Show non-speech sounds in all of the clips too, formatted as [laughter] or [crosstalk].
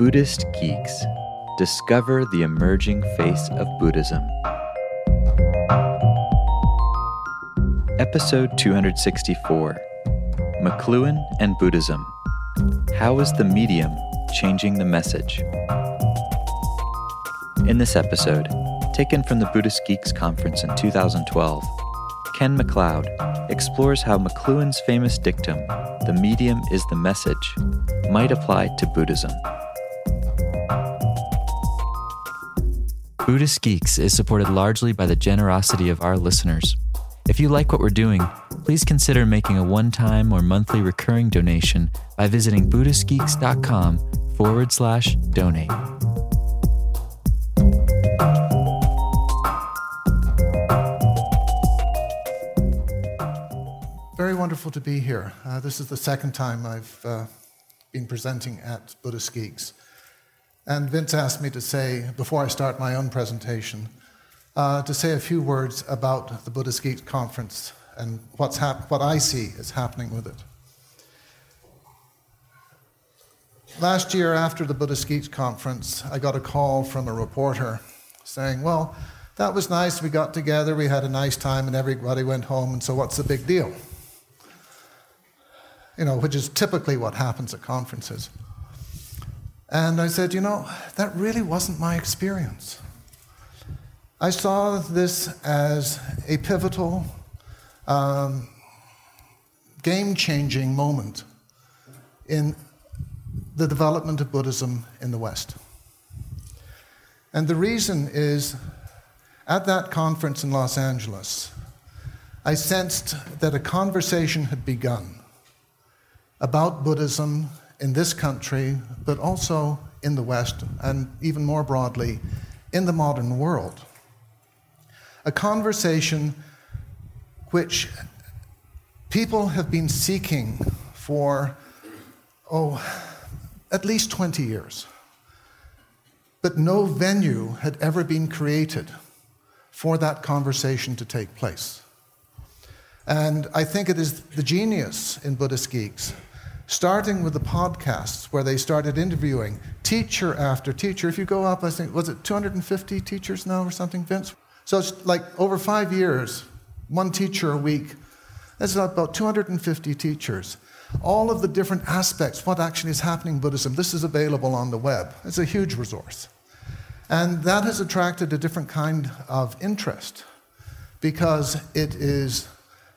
Buddhist Geeks Discover the Emerging Face of Buddhism. Episode 264 McLuhan and Buddhism How is the medium changing the message? In this episode, taken from the Buddhist Geeks Conference in 2012, Ken McLeod explores how McLuhan's famous dictum, the medium is the message, might apply to Buddhism. Buddhist Geeks is supported largely by the generosity of our listeners. If you like what we're doing, please consider making a one time or monthly recurring donation by visiting BuddhistGeeks.com forward slash donate. Very wonderful to be here. Uh, this is the second time I've uh, been presenting at Buddhist Geeks. And Vince asked me to say, before I start my own presentation, uh, to say a few words about the Buddhist Geeks Conference and what's hap- what I see is happening with it. Last year, after the Buddhist Geeks Conference, I got a call from a reporter saying, Well, that was nice. We got together, we had a nice time, and everybody went home, and so what's the big deal? You know, which is typically what happens at conferences. And I said, you know, that really wasn't my experience. I saw this as a pivotal, um, game changing moment in the development of Buddhism in the West. And the reason is at that conference in Los Angeles, I sensed that a conversation had begun about Buddhism in this country, but also in the West, and even more broadly, in the modern world. A conversation which people have been seeking for, oh, at least 20 years. But no venue had ever been created for that conversation to take place. And I think it is the genius in Buddhist Geeks starting with the podcasts where they started interviewing teacher after teacher. If you go up, I think, was it 250 teachers now or something, Vince? So it's like over five years, one teacher a week. That's about 250 teachers. All of the different aspects, what actually is happening in Buddhism, this is available on the web. It's a huge resource. And that has attracted a different kind of interest because it is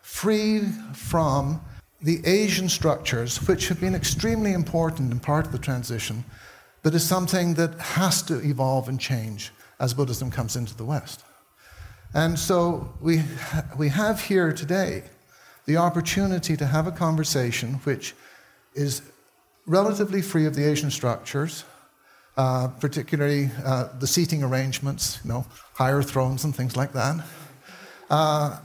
free from the Asian structures, which have been extremely important in part of the transition, but is something that has to evolve and change as Buddhism comes into the West. And so we, we have here today the opportunity to have a conversation which is relatively free of the Asian structures, uh, particularly uh, the seating arrangements, you know, higher thrones and things like that. Uh,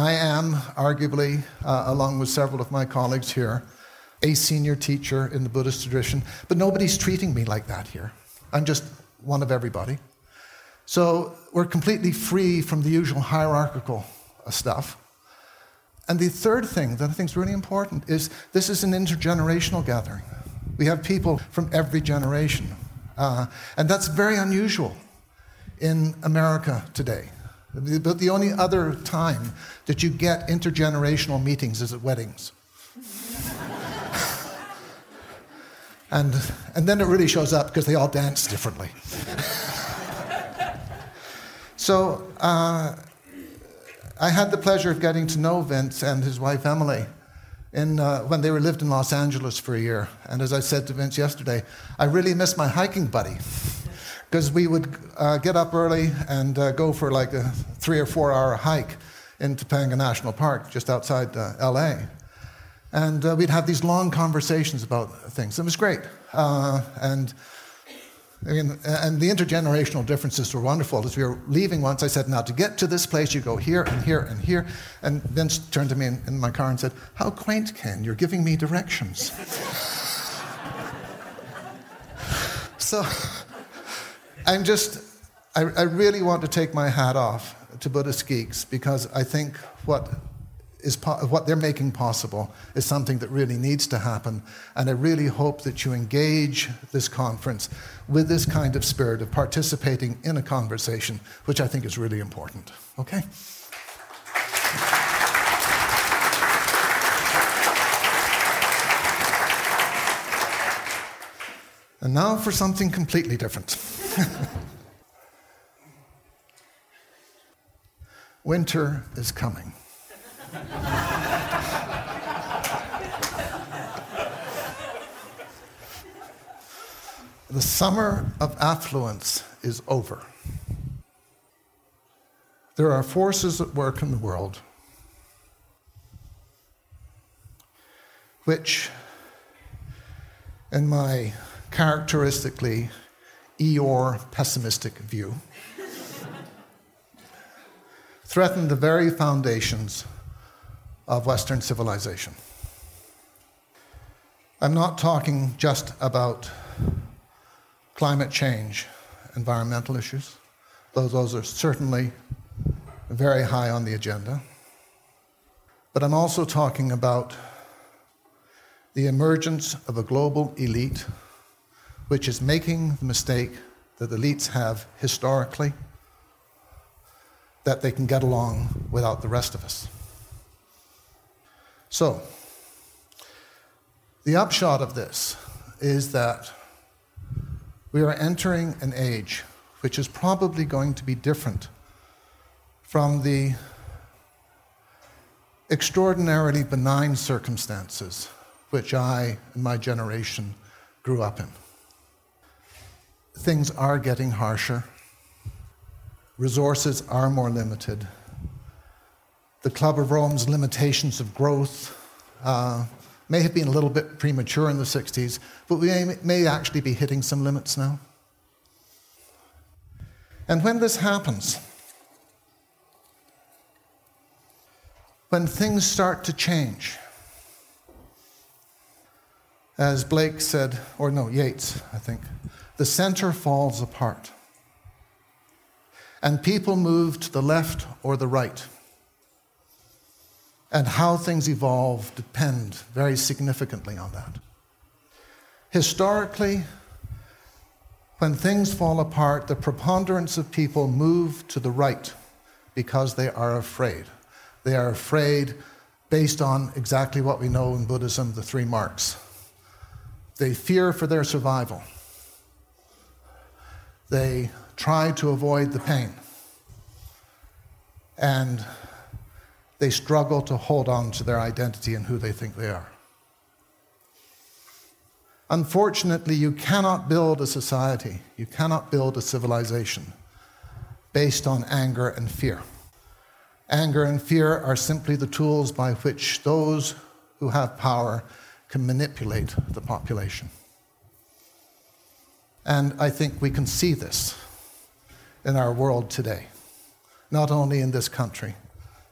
I am, arguably, uh, along with several of my colleagues here, a senior teacher in the Buddhist tradition, but nobody's treating me like that here. I'm just one of everybody. So we're completely free from the usual hierarchical uh, stuff. And the third thing that I think is really important is this is an intergenerational gathering. We have people from every generation. Uh, and that's very unusual in America today. But the only other time that you get intergenerational meetings is at weddings. [laughs] and, and then it really shows up because they all dance differently. [laughs] so uh, I had the pleasure of getting to know Vince and his wife Emily in, uh, when they were lived in Los Angeles for a year. And as I said to Vince yesterday, I really miss my hiking buddy because we would uh, get up early and uh, go for like a three or four hour hike in Topanga National Park, just outside uh, LA. And uh, we'd have these long conversations about things. It was great. Uh, and I mean, and the intergenerational differences were wonderful. As we were leaving once, I said, Now, to get to this place, you go here and here and here. And Vince turned to me in, in my car and said, How quaint, Ken, you're giving me directions. [laughs] so, I'm just, I, I, really want to take my hat off to Buddhist geeks because I think what is po- what they're making possible is something that really needs to happen. And I really hope that you engage this conference with this kind of spirit of participating in a conversation, which I think is really important. Okay? And now for something completely different. [laughs] Winter is coming. the summer of affluence is over. There are forces at work in the world which, in my characteristically Eeyore pessimistic view, threaten the very foundations of Western civilization. I'm not talking just about climate change, environmental issues, though those are certainly very high on the agenda. But I'm also talking about the emergence of a global elite which is making the mistake that elites have historically that they can get along without the rest of us. So, the upshot of this is that we are entering an age which is probably going to be different from the extraordinarily benign circumstances which I and my generation grew up in. Things are getting harsher resources are more limited. The Club of Rome's limitations of growth uh, may have been a little bit premature in the 60s, but we may, may actually be hitting some limits now. And when this happens, when things start to change, as Blake said, or no, Yeats, I think, the center falls apart and people move to the left or the right. And how things evolve depend very significantly on that. Historically, when things fall apart, the preponderance of people move to the right because they are afraid. They are afraid based on exactly what we know in Buddhism the three marks. They fear for their survival. They try to avoid the pain. And they struggle to hold on to their identity and who they think they are. Unfortunately, you cannot build a society, you cannot build a civilization based on anger and fear. Anger and fear are simply the tools by which those who have power can manipulate the population. And I think we can see this in our world today, not only in this country,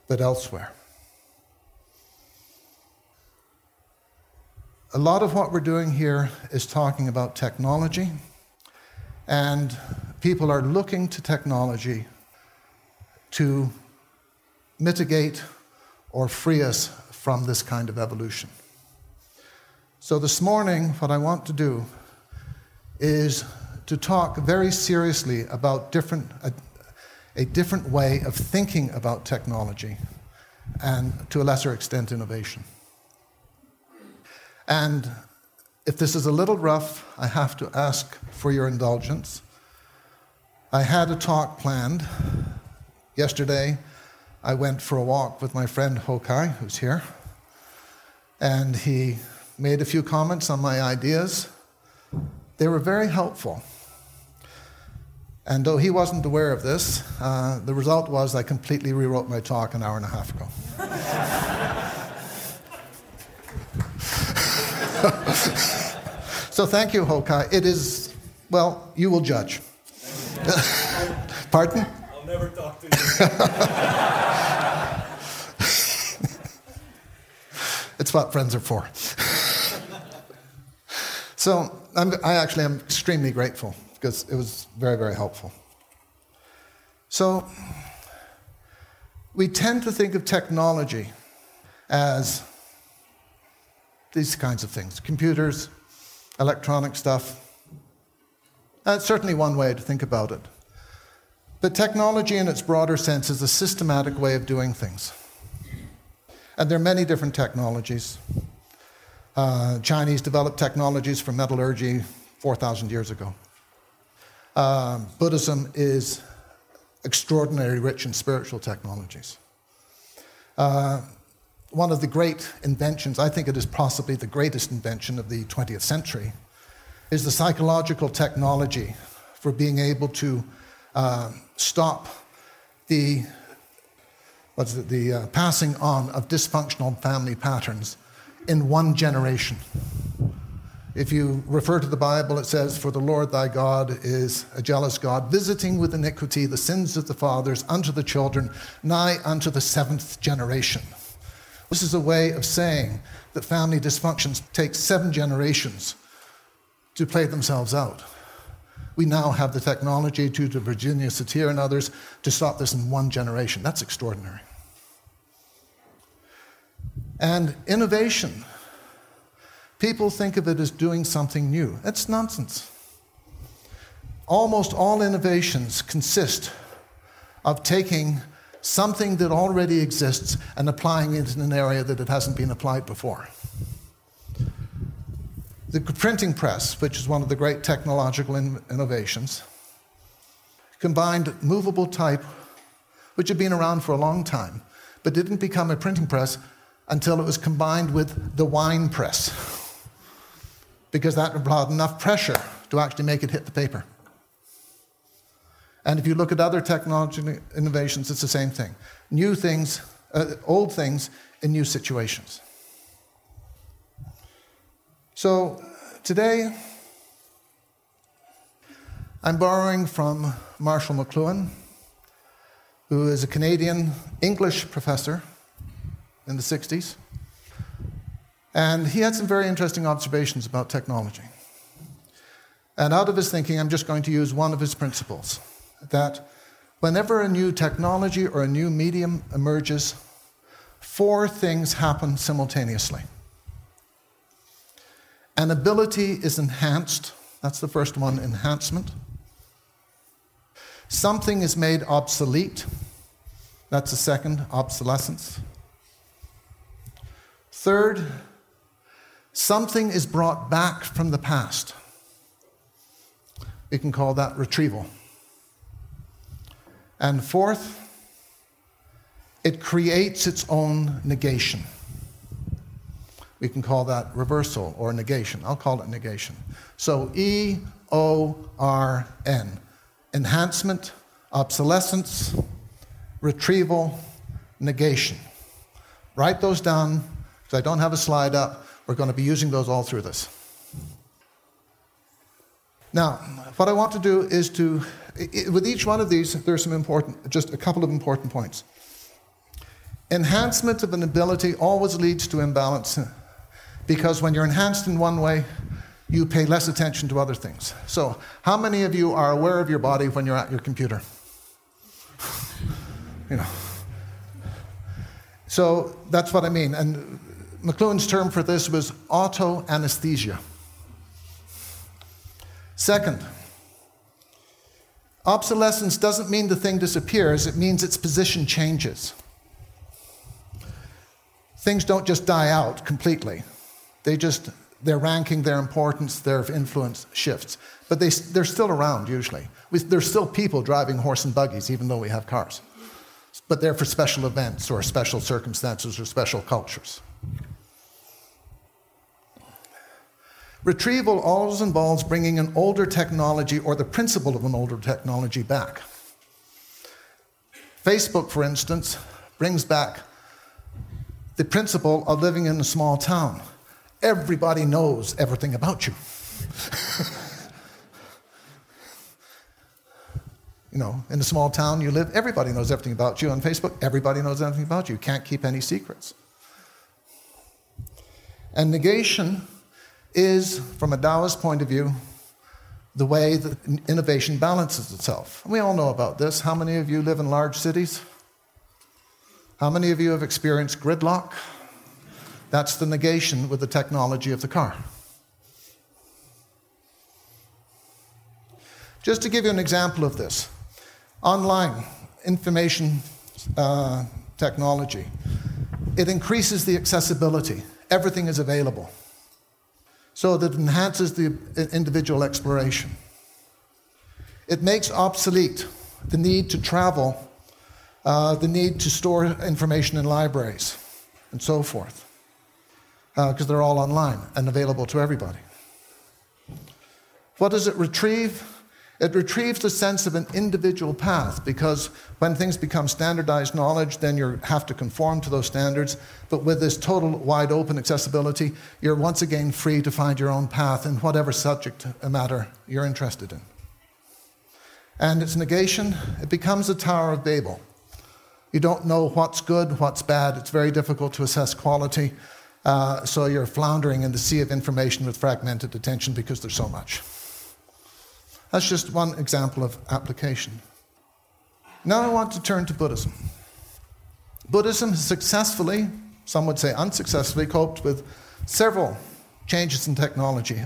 but elsewhere. A lot of what we're doing here is talking about technology, and people are looking to technology to mitigate or free us from this kind of evolution. So, this morning, what I want to do is to talk very seriously about different, a, a different way of thinking about technology and, to a lesser extent, innovation. And if this is a little rough, I have to ask for your indulgence. I had a talk planned. Yesterday, I went for a walk with my friend Hokai, who's here, and he made a few comments on my ideas. They were very helpful. And though he wasn't aware of this, uh, the result was I completely rewrote my talk an hour and a half ago. [laughs] so thank you, Hokai. It is, well, you will judge. Pardon? I'll never talk to you. [laughs] it's what friends are for. [laughs] so I'm, I actually am extremely grateful because it was very, very helpful. So, we tend to think of technology as these kinds of things computers, electronic stuff. That's certainly one way to think about it. But technology, in its broader sense, is a systematic way of doing things. And there are many different technologies. Uh, Chinese developed technologies for metallurgy 4,000 years ago. Uh, Buddhism is extraordinarily rich in spiritual technologies. Uh, one of the great inventions, I think it is possibly the greatest invention of the 20th century, is the psychological technology for being able to uh, stop the what's it, the uh, passing on of dysfunctional family patterns in one generation. If you refer to the Bible, it says, For the Lord thy God is a jealous God, visiting with iniquity the sins of the fathers unto the children, nigh unto the seventh generation. This is a way of saying that family dysfunctions take seven generations to play themselves out. We now have the technology, due to Virginia Satir and others, to stop this in one generation. That's extraordinary. And innovation. People think of it as doing something new. That's nonsense. Almost all innovations consist of taking something that already exists and applying it in an area that it hasn't been applied before. The printing press, which is one of the great technological in- innovations, combined movable type, which had been around for a long time, but didn't become a printing press until it was combined with the wine press, because that applied enough pressure to actually make it hit the paper. And if you look at other technology innovations, it's the same thing. New things, uh, old things in new situations. So today, I'm borrowing from Marshall McLuhan, who is a Canadian English professor in the 60s. And he had some very interesting observations about technology. And out of his thinking, I'm just going to use one of his principles that whenever a new technology or a new medium emerges, four things happen simultaneously. An ability is enhanced, that's the first one enhancement. Something is made obsolete, that's the second, obsolescence. Third, something is brought back from the past. We can call that retrieval. And fourth, it creates its own negation. We can call that reversal or negation. I'll call it negation. So E O R N enhancement, obsolescence, retrieval, negation. Write those down because I don't have a slide up. We're going to be using those all through this. Now, what I want to do is to, with each one of these, there's some important, just a couple of important points. Enhancement of an ability always leads to imbalance because when you're enhanced in one way, you pay less attention to other things. So, how many of you are aware of your body when you're at your computer? [laughs] you know. So, that's what I mean. And McLuhan's term for this was auto anesthesia. Second, obsolescence doesn't mean the thing disappears, it means its position changes. Things don't just die out completely. They just, their ranking, their importance, their influence shifts. But they, they're still around usually. We, there's still people driving horse and buggies, even though we have cars. But they're for special events or special circumstances or special cultures. Retrieval always involves bringing an older technology or the principle of an older technology back. Facebook, for instance, brings back the principle of living in a small town. Everybody knows everything about you. [laughs] you know, in a small town you live, everybody knows everything about you. On Facebook, everybody knows everything about you. You can't keep any secrets. And negation is, from a Taoist point of view, the way that innovation balances itself. We all know about this. How many of you live in large cities? How many of you have experienced gridlock? That's the negation with the technology of the car. Just to give you an example of this online information uh, technology, it increases the accessibility. Everything is available. So that enhances the individual exploration. It makes obsolete the need to travel, uh, the need to store information in libraries, and so forth, because uh, they're all online and available to everybody. What does it retrieve? It retrieves the sense of an individual path because when things become standardized knowledge, then you have to conform to those standards. But with this total wide open accessibility, you're once again free to find your own path in whatever subject matter you're interested in. And its negation, it becomes a Tower of Babel. You don't know what's good, what's bad. It's very difficult to assess quality. Uh, so you're floundering in the sea of information with fragmented attention because there's so much. That's just one example of application. Now I want to turn to Buddhism. Buddhism has successfully, some would say unsuccessfully, coped with several changes in technology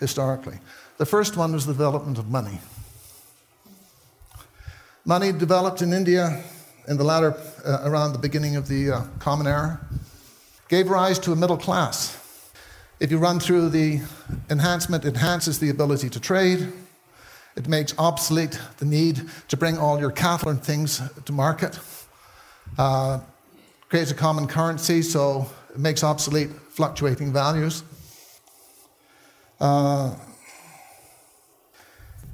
historically. The first one was the development of money. Money developed in India in the latter, uh, around the beginning of the uh, Common Era, gave rise to a middle class. If you run through the enhancement, enhances the ability to trade, it makes obsolete the need to bring all your cattle and things to market. Uh, creates a common currency, so it makes obsolete fluctuating values. Uh,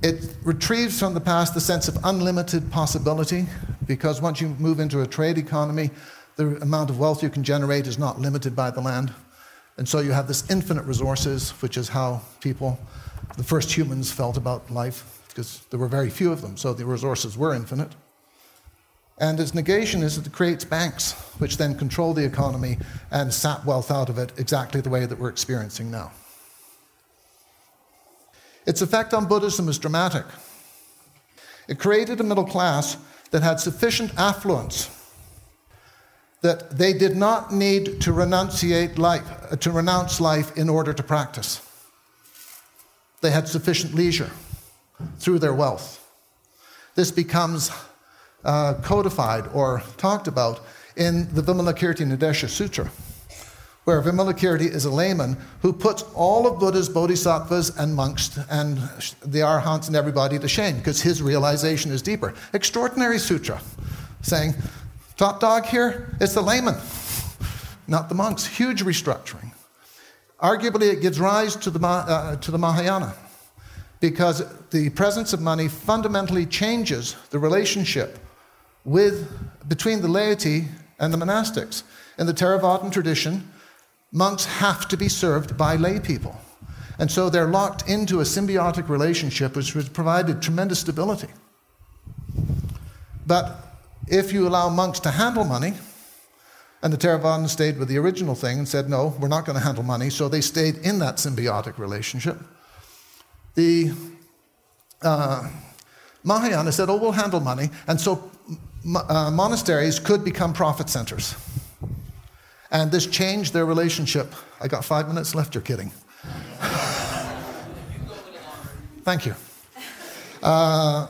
it retrieves from the past the sense of unlimited possibility because once you move into a trade economy, the amount of wealth you can generate is not limited by the land. And so you have this infinite resources, which is how people the first humans felt about life, because there were very few of them, so the resources were infinite. And its negation is that it creates banks, which then control the economy and sap wealth out of it exactly the way that we're experiencing now. Its effect on Buddhism is dramatic. It created a middle class that had sufficient affluence that they did not need to renunciate life, uh, to renounce life in order to practice. They had sufficient leisure through their wealth. This becomes uh, codified or talked about in the Vimalakirti Nidesha Sutra, where Vimalakirti is a layman who puts all of Buddha's bodhisattvas and monks and the arhants and everybody to shame because his realization is deeper. Extraordinary sutra, saying, top dog here, it's the layman, not the monks. Huge restructuring. Arguably, it gives rise to the, uh, to the Mahayana because the presence of money fundamentally changes the relationship with, between the laity and the monastics. In the Theravadan tradition, monks have to be served by lay people. And so they're locked into a symbiotic relationship which has provided tremendous stability. But if you allow monks to handle money, and the Theravadins stayed with the original thing and said, no, we're not going to handle money. So they stayed in that symbiotic relationship. The uh, Mahayana said, oh, we'll handle money. And so uh, monasteries could become profit centers. And this changed their relationship. I got five minutes left, you're kidding. [laughs] Thank you. Uh,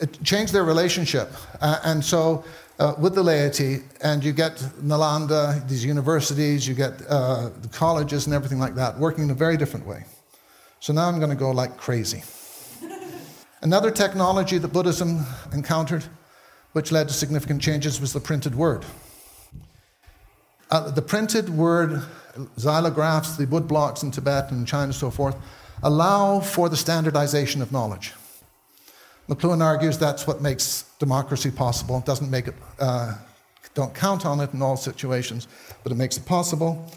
it changed their relationship. Uh, and so uh, with the laity, and you get Nalanda, these universities, you get uh, the colleges and everything like that, working in a very different way. So now I'm going to go like crazy. [laughs] Another technology that Buddhism encountered, which led to significant changes, was the printed word. Uh, the printed word, xylographs, the wood blocks in Tibet and China and so forth, allow for the standardization of knowledge. McLuhan argues that's what makes democracy possible. It doesn't make it, uh, don't count on it in all situations, but it makes it possible.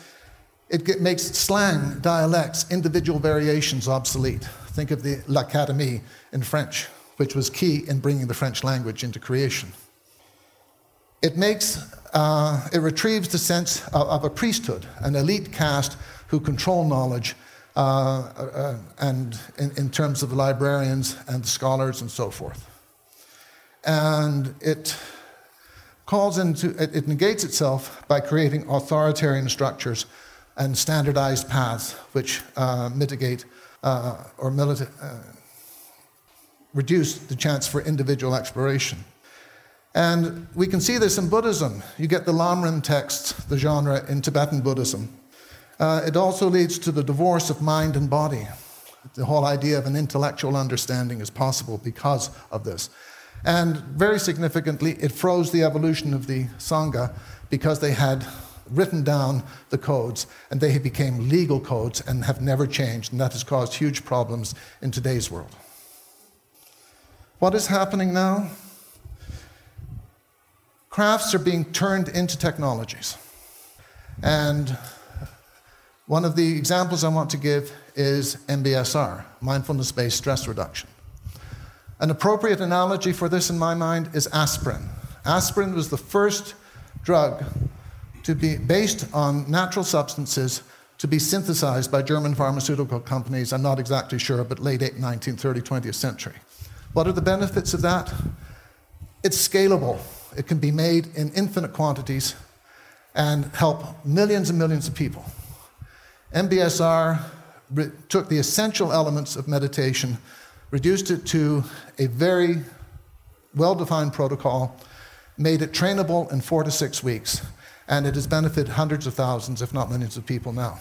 It makes slang, dialects, individual variations obsolete. Think of the L'Académie in French, which was key in bringing the French language into creation. It makes, uh, it retrieves the sense of, of, a priesthood, an elite caste who control knowledge, uh, uh, and in, in terms of the librarians and the scholars and so forth. And it calls into, it, it negates itself by creating authoritarian structures and standardized paths which uh, mitigate uh, or milita- uh, reduce the chance for individual exploration. And we can see this in Buddhism. You get the Lamrim texts, the genre, in Tibetan Buddhism. Uh, it also leads to the divorce of mind and body. The whole idea of an intellectual understanding is possible because of this. And very significantly, it froze the evolution of the Sangha because they had written down the codes and they became legal codes and have never changed, and that has caused huge problems in today's world. What is happening now? Crafts are being turned into technologies. And one of the examples I want to give is MBSR, mindfulness based stress reduction. An appropriate analogy for this, in my mind, is aspirin. Aspirin was the first drug to be based on natural substances to be synthesized by German pharmaceutical companies. I'm not exactly sure, but late 19th, 30th, 20th century. What are the benefits of that? It's scalable. It can be made in infinite quantities and help millions and millions of people. MBSR took the essential elements of meditation reduced it to a very well defined protocol, made it trainable in four to six weeks, and it has benefited hundreds of thousands, if not millions of people now.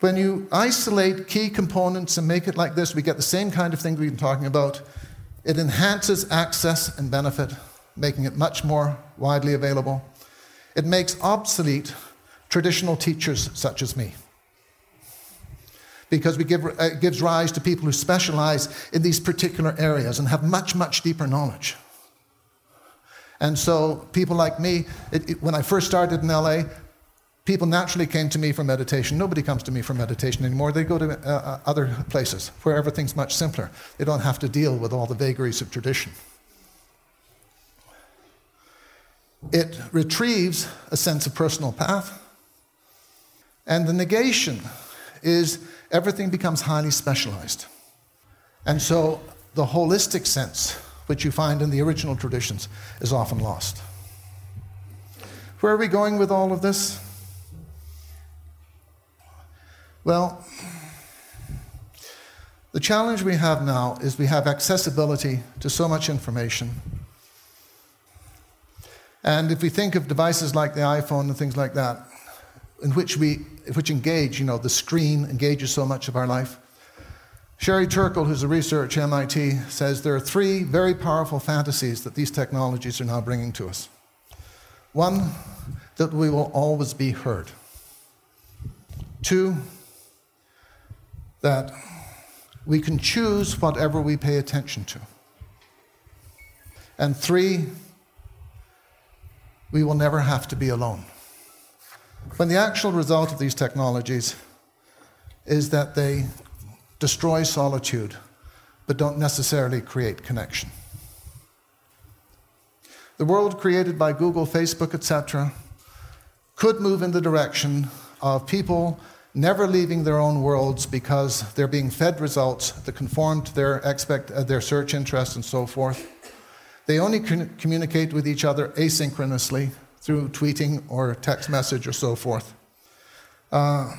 When you isolate key components and make it like this, we get the same kind of thing we've been talking about. It enhances access and benefit, making it much more widely available. It makes obsolete traditional teachers such as me because give, uh, it gives rise to people who specialize in these particular areas and have much, much deeper knowledge. And so, people like me, it, it, when I first started in LA, people naturally came to me for meditation. Nobody comes to me for meditation anymore. They go to uh, uh, other places where everything's much simpler. They don't have to deal with all the vagaries of tradition. It retrieves a sense of personal path. And the negation is everything becomes highly specialized. And so the holistic sense, which you find in the original traditions, is often lost. Where are we going with all of this? Well, the challenge we have now is we have accessibility to so much information. And if we think of devices like the iPhone and things like that, in which we which engage, you know, the screen engages so much of our life. Sherry Turkle, who's a researcher at MIT, says there are three very powerful fantasies that these technologies are now bringing to us. One, that we will always be heard. Two, that we can choose whatever we pay attention to. And three, we will never have to be alone. When the actual result of these technologies is that they destroy solitude, but don't necessarily create connection. The world created by Google, Facebook, etc., could move in the direction of people never leaving their own worlds because they're being fed results that conform to their, expect, uh, their search interests and so forth. They only communicate with each other asynchronously through tweeting or text message or so forth. Uh,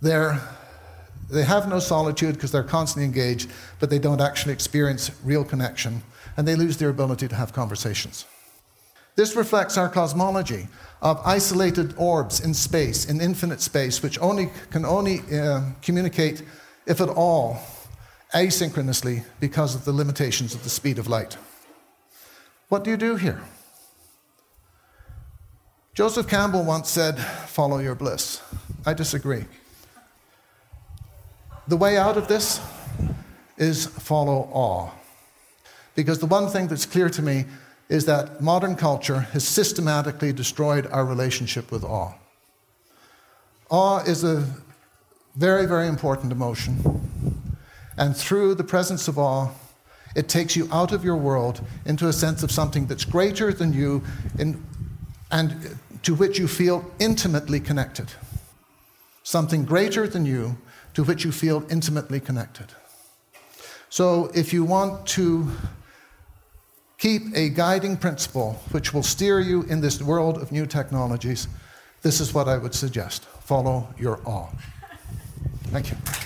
they have no solitude because they're constantly engaged, but they don't actually experience real connection, and they lose their ability to have conversations. This reflects our cosmology of isolated orbs in space, in infinite space, which only, can only uh, communicate, if at all, asynchronously because of the limitations of the speed of light. What do you do here? Joseph Campbell once said, Follow your bliss. I disagree. The way out of this is follow awe. Because the one thing that's clear to me is that modern culture has systematically destroyed our relationship with awe. Awe is a very, very important emotion. And through the presence of awe, it takes you out of your world into a sense of something that's greater than you in, and to which you feel intimately connected. Something greater than you to which you feel intimately connected. So if you want to keep a guiding principle which will steer you in this world of new technologies, this is what I would suggest follow your awe. Thank you.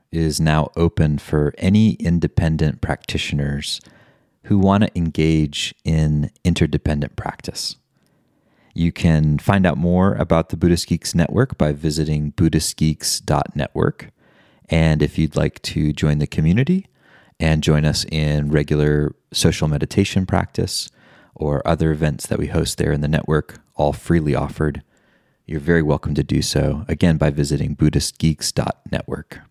is now open for any independent practitioners who want to engage in interdependent practice. You can find out more about the Buddhist Geeks Network by visiting BuddhistGeeks.network. And if you'd like to join the community and join us in regular social meditation practice or other events that we host there in the network, all freely offered, you're very welcome to do so, again, by visiting BuddhistGeeks.network.